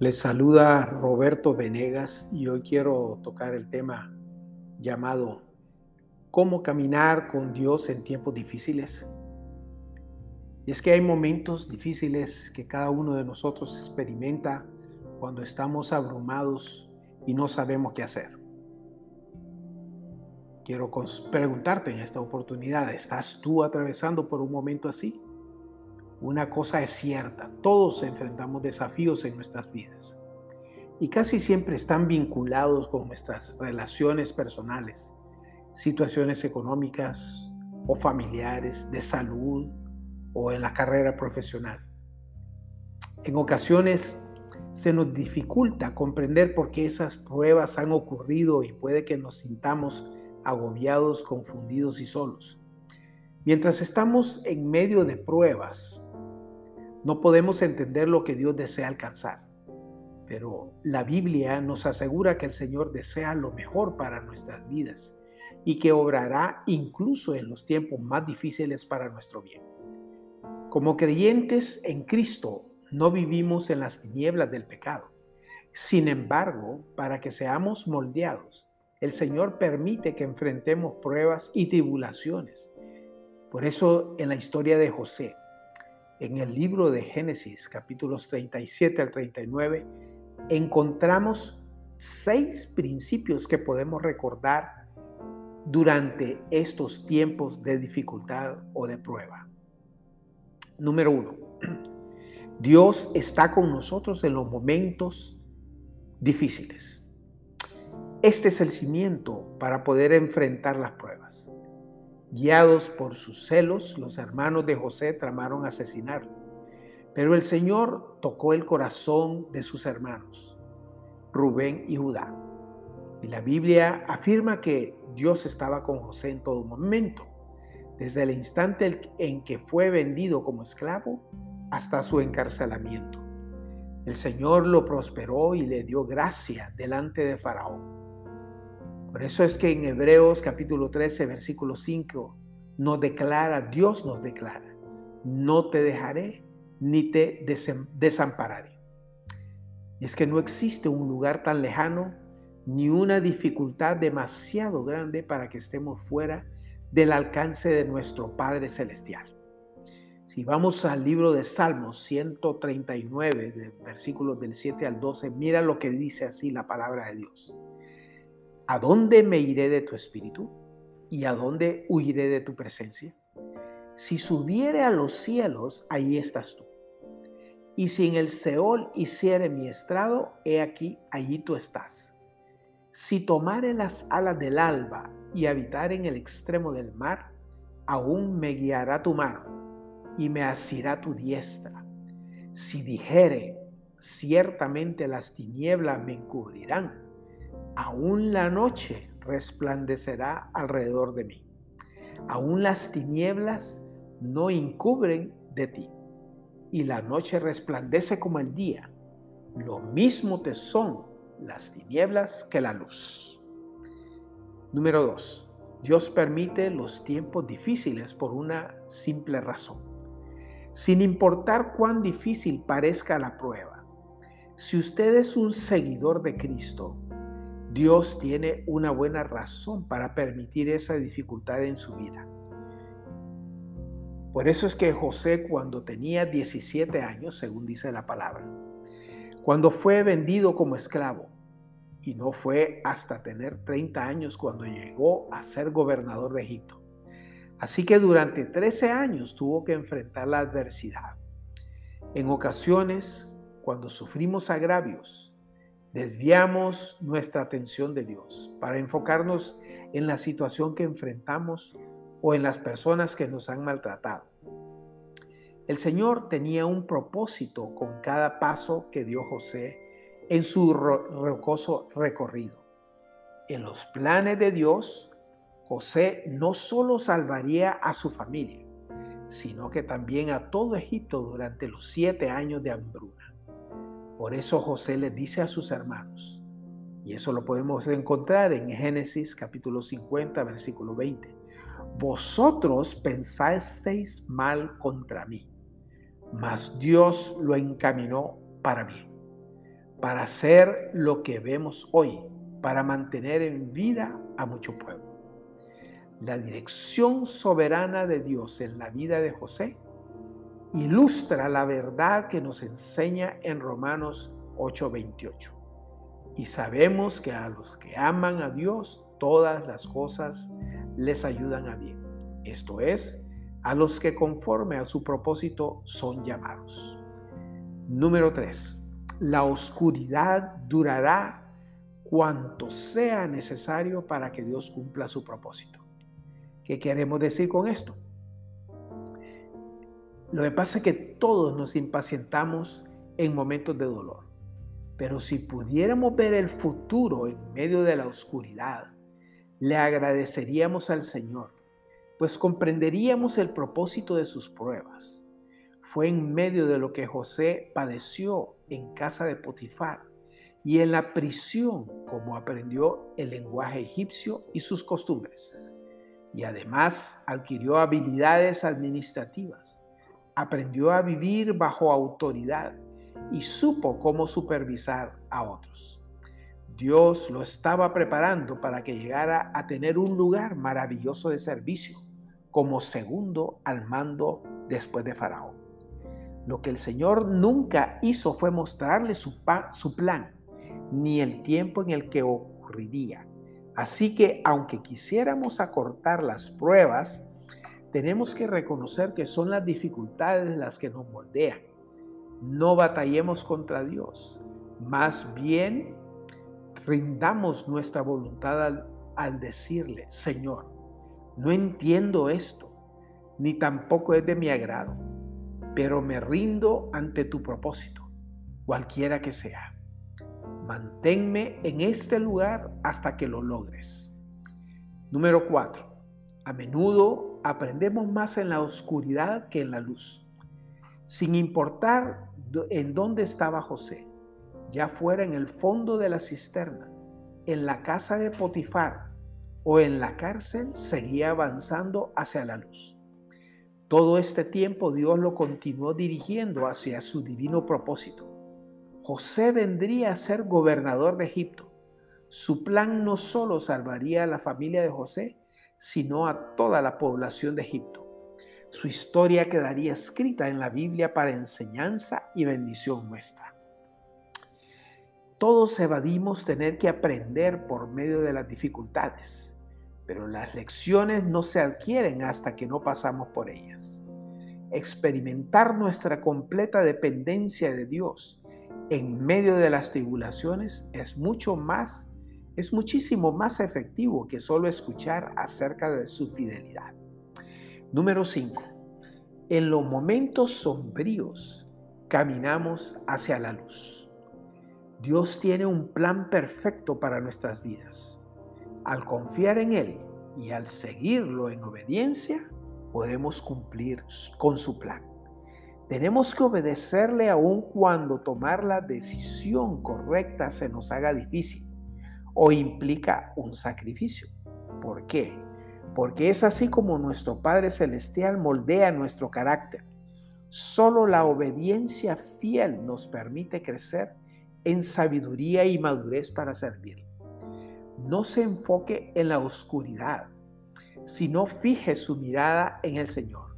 Les saluda Roberto Venegas y hoy quiero tocar el tema llamado ¿Cómo caminar con Dios en tiempos difíciles? Y es que hay momentos difíciles que cada uno de nosotros experimenta cuando estamos abrumados y no sabemos qué hacer. Quiero preguntarte en esta oportunidad, ¿estás tú atravesando por un momento así? Una cosa es cierta, todos enfrentamos desafíos en nuestras vidas y casi siempre están vinculados con nuestras relaciones personales, situaciones económicas o familiares, de salud o en la carrera profesional. En ocasiones se nos dificulta comprender por qué esas pruebas han ocurrido y puede que nos sintamos agobiados, confundidos y solos. Mientras estamos en medio de pruebas, no podemos entender lo que Dios desea alcanzar, pero la Biblia nos asegura que el Señor desea lo mejor para nuestras vidas y que obrará incluso en los tiempos más difíciles para nuestro bien. Como creyentes en Cristo, no vivimos en las tinieblas del pecado. Sin embargo, para que seamos moldeados, el Señor permite que enfrentemos pruebas y tribulaciones. Por eso en la historia de José, en el libro de Génesis, capítulos 37 al 39, encontramos seis principios que podemos recordar durante estos tiempos de dificultad o de prueba. Número uno, Dios está con nosotros en los momentos difíciles. Este es el cimiento para poder enfrentar las pruebas. Guiados por sus celos, los hermanos de José tramaron asesinarlo. Pero el Señor tocó el corazón de sus hermanos, Rubén y Judá. Y la Biblia afirma que Dios estaba con José en todo momento, desde el instante en que fue vendido como esclavo hasta su encarcelamiento. El Señor lo prosperó y le dio gracia delante de Faraón. Por eso es que en Hebreos capítulo 13, versículo 5, nos declara, Dios nos declara, no te dejaré ni te desampararé. Y es que no existe un lugar tan lejano ni una dificultad demasiado grande para que estemos fuera del alcance de nuestro Padre Celestial. Si vamos al libro de Salmos 139, de versículos del 7 al 12, mira lo que dice así la palabra de Dios. ¿A dónde me iré de tu espíritu? ¿Y a dónde huiré de tu presencia? Si subiere a los cielos, ahí estás tú. Y si en el Seol hiciere mi estrado, he aquí, allí tú estás. Si tomare las alas del alba y habitar en el extremo del mar, aún me guiará tu mano y me asirá tu diestra. Si dijere, ciertamente las tinieblas me encubrirán aún la noche resplandecerá alrededor de mí. Aún las tinieblas no encubren de ti, y la noche resplandece como el día. Lo mismo te son las tinieblas que la luz. Número 2. Dios permite los tiempos difíciles por una simple razón. Sin importar cuán difícil parezca la prueba, si usted es un seguidor de Cristo, Dios tiene una buena razón para permitir esa dificultad en su vida. Por eso es que José cuando tenía 17 años, según dice la palabra, cuando fue vendido como esclavo, y no fue hasta tener 30 años cuando llegó a ser gobernador de Egipto. Así que durante 13 años tuvo que enfrentar la adversidad. En ocasiones, cuando sufrimos agravios, desviamos nuestra atención de Dios para enfocarnos en la situación que enfrentamos o en las personas que nos han maltratado. El Señor tenía un propósito con cada paso que dio José en su rocoso recorrido. En los planes de Dios, José no solo salvaría a su familia, sino que también a todo Egipto durante los siete años de hambruna. Por eso José le dice a sus hermanos, y eso lo podemos encontrar en Génesis capítulo 50, versículo 20, vosotros pensasteis mal contra mí, mas Dios lo encaminó para bien, para hacer lo que vemos hoy, para mantener en vida a mucho pueblo. La dirección soberana de Dios en la vida de José ilustra la verdad que nos enseña en Romanos 8:28. Y sabemos que a los que aman a Dios, todas las cosas les ayudan a bien. Esto es, a los que conforme a su propósito son llamados. Número 3. La oscuridad durará cuanto sea necesario para que Dios cumpla su propósito. ¿Qué queremos decir con esto? Lo que pasa es que todos nos impacientamos en momentos de dolor. Pero si pudiéramos ver el futuro en medio de la oscuridad, le agradeceríamos al Señor, pues comprenderíamos el propósito de sus pruebas. Fue en medio de lo que José padeció en casa de Potifar y en la prisión como aprendió el lenguaje egipcio y sus costumbres. Y además adquirió habilidades administrativas, aprendió a vivir bajo autoridad y supo cómo supervisar a otros. Dios lo estaba preparando para que llegara a tener un lugar maravilloso de servicio como segundo al mando después de Faraón. Lo que el Señor nunca hizo fue mostrarle su, plan, ni el tiempo en el que ocurriría. Así que aunque quisiéramos acortar las pruebas, tenemos que reconocer que son las dificultades las que nos moldean no batallemos contra Dios, más bien rindamos nuestra voluntad al, decirle, Señor, no entiendo esto, ni tampoco es de mi agrado, pero me rindo ante tu propósito, cualquiera que sea. Manténme en este lugar hasta que lo logres. Número 4. A menudo aprendemos más en la oscuridad que en la luz. Sin importar en dónde estaba José, ya fuera en el fondo de la cisterna, en la casa de Potifar o en la cárcel, seguía avanzando hacia la luz. Todo este tiempo Dios lo continuó dirigiendo hacia su divino propósito. José vendría a ser gobernador de Egipto. Su plan no solo salvaría a la familia de José, sino a toda la población de Egipto. Su historia quedaría escrita en la Biblia para enseñanza y bendición nuestra. Todos evadimos tener que aprender por medio de las dificultades, pero las lecciones no se adquieren hasta que no pasamos por ellas. Experimentar nuestra completa dependencia de Dios en medio de las tribulaciones es mucho más, es muchísimo más efectivo que solo escuchar acerca de su fidelidad. Número 5. En los momentos sombríos caminamos hacia la luz. Dios tiene un plan perfecto para nuestras vidas. Al confiar en Él y al seguirlo en obediencia, podemos cumplir con su plan. Tenemos que obedecerle aun cuando tomar la decisión correcta se nos haga difícil o implica un sacrificio. ¿Por qué? porque es así como nuestro Padre Celestial moldea nuestro carácter. Solo la obediencia fiel nos permite crecer en sabiduría y madurez para servir. No se enfoque en la oscuridad, sino fije su mirada en el Señor.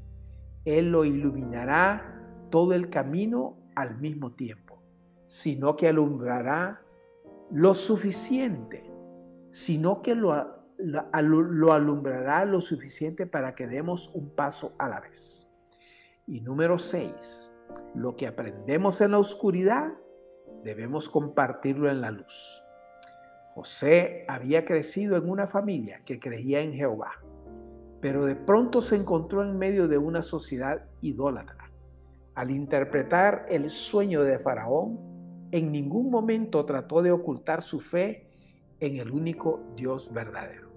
Él lo iluminará todo el camino al mismo tiempo, sino que alumbrará lo suficiente, sino que lo lo alumbrará lo suficiente para que demos un paso a la vez. Y número 6, lo que aprendemos en la oscuridad debemos compartirlo en la luz. José había crecido en una familia que creía en Jehová, pero de pronto se encontró en medio de una sociedad idólatra. Al interpretar el sueño de Faraón, en ningún momento trató de ocultar su fe en el único Dios verdadero.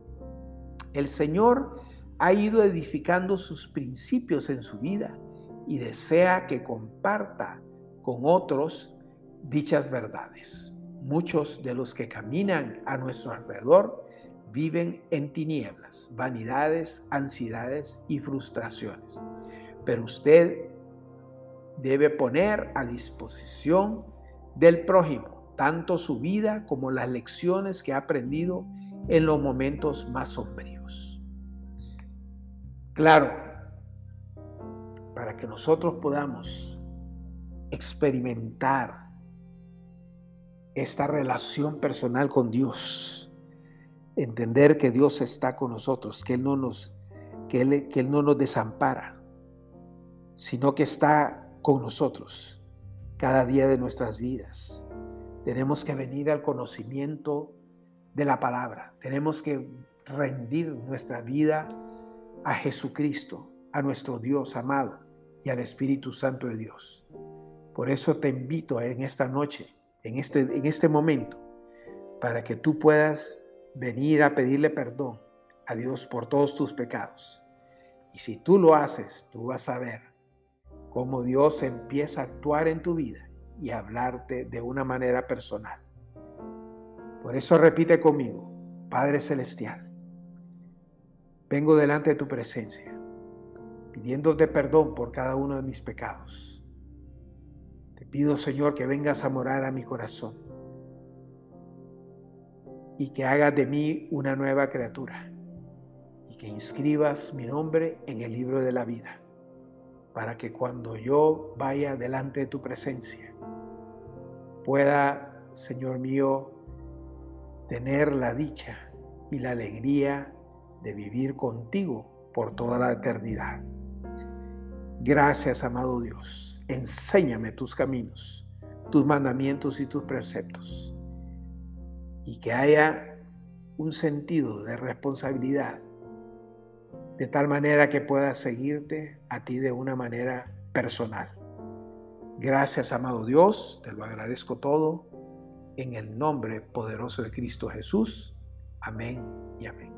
El Señor ha ido edificando sus principios en su vida y desea que comparta con otros dichas verdades. Muchos de los que caminan a nuestro alrededor viven en tinieblas, vanidades, ansiedades y frustraciones. Pero usted debe poner a disposición del prójimo tanto su vida como las lecciones que ha aprendido en los momentos más sombríos. Claro, para que nosotros podamos experimentar esta relación personal con Dios, entender que Dios está con nosotros, que Él no nos, que Él, que Él no nos desampara, sino que está con nosotros cada día de nuestras vidas. Tenemos que venir al conocimiento de la palabra. Tenemos que rendir nuestra vida a Jesucristo, a nuestro Dios amado y al Espíritu Santo de Dios. Por eso te invito en esta noche, en este, en este momento, para que tú puedas venir a pedirle perdón a Dios por todos tus pecados. Y si tú lo haces, tú vas a ver cómo Dios empieza a actuar en tu vida y a hablarte de una manera personal. Por eso repite conmigo, Padre Celestial, vengo delante de tu presencia, pidiéndote perdón por cada uno de mis pecados. Te pido, Señor, que vengas a morar a mi corazón y que hagas de mí una nueva criatura y que inscribas mi nombre en el libro de la vida para que cuando yo vaya delante de tu presencia, pueda, Señor mío, tener la dicha y la alegría de vivir contigo por toda la eternidad. Gracias, amado Dios. Enséñame tus caminos, tus mandamientos y tus preceptos. Y que haya un sentido de responsabilidad de tal manera que pueda seguirte a ti de una manera personal. Gracias, amado Dios, te lo agradezco todo en el nombre poderoso de Cristo Jesús. Amén y amén.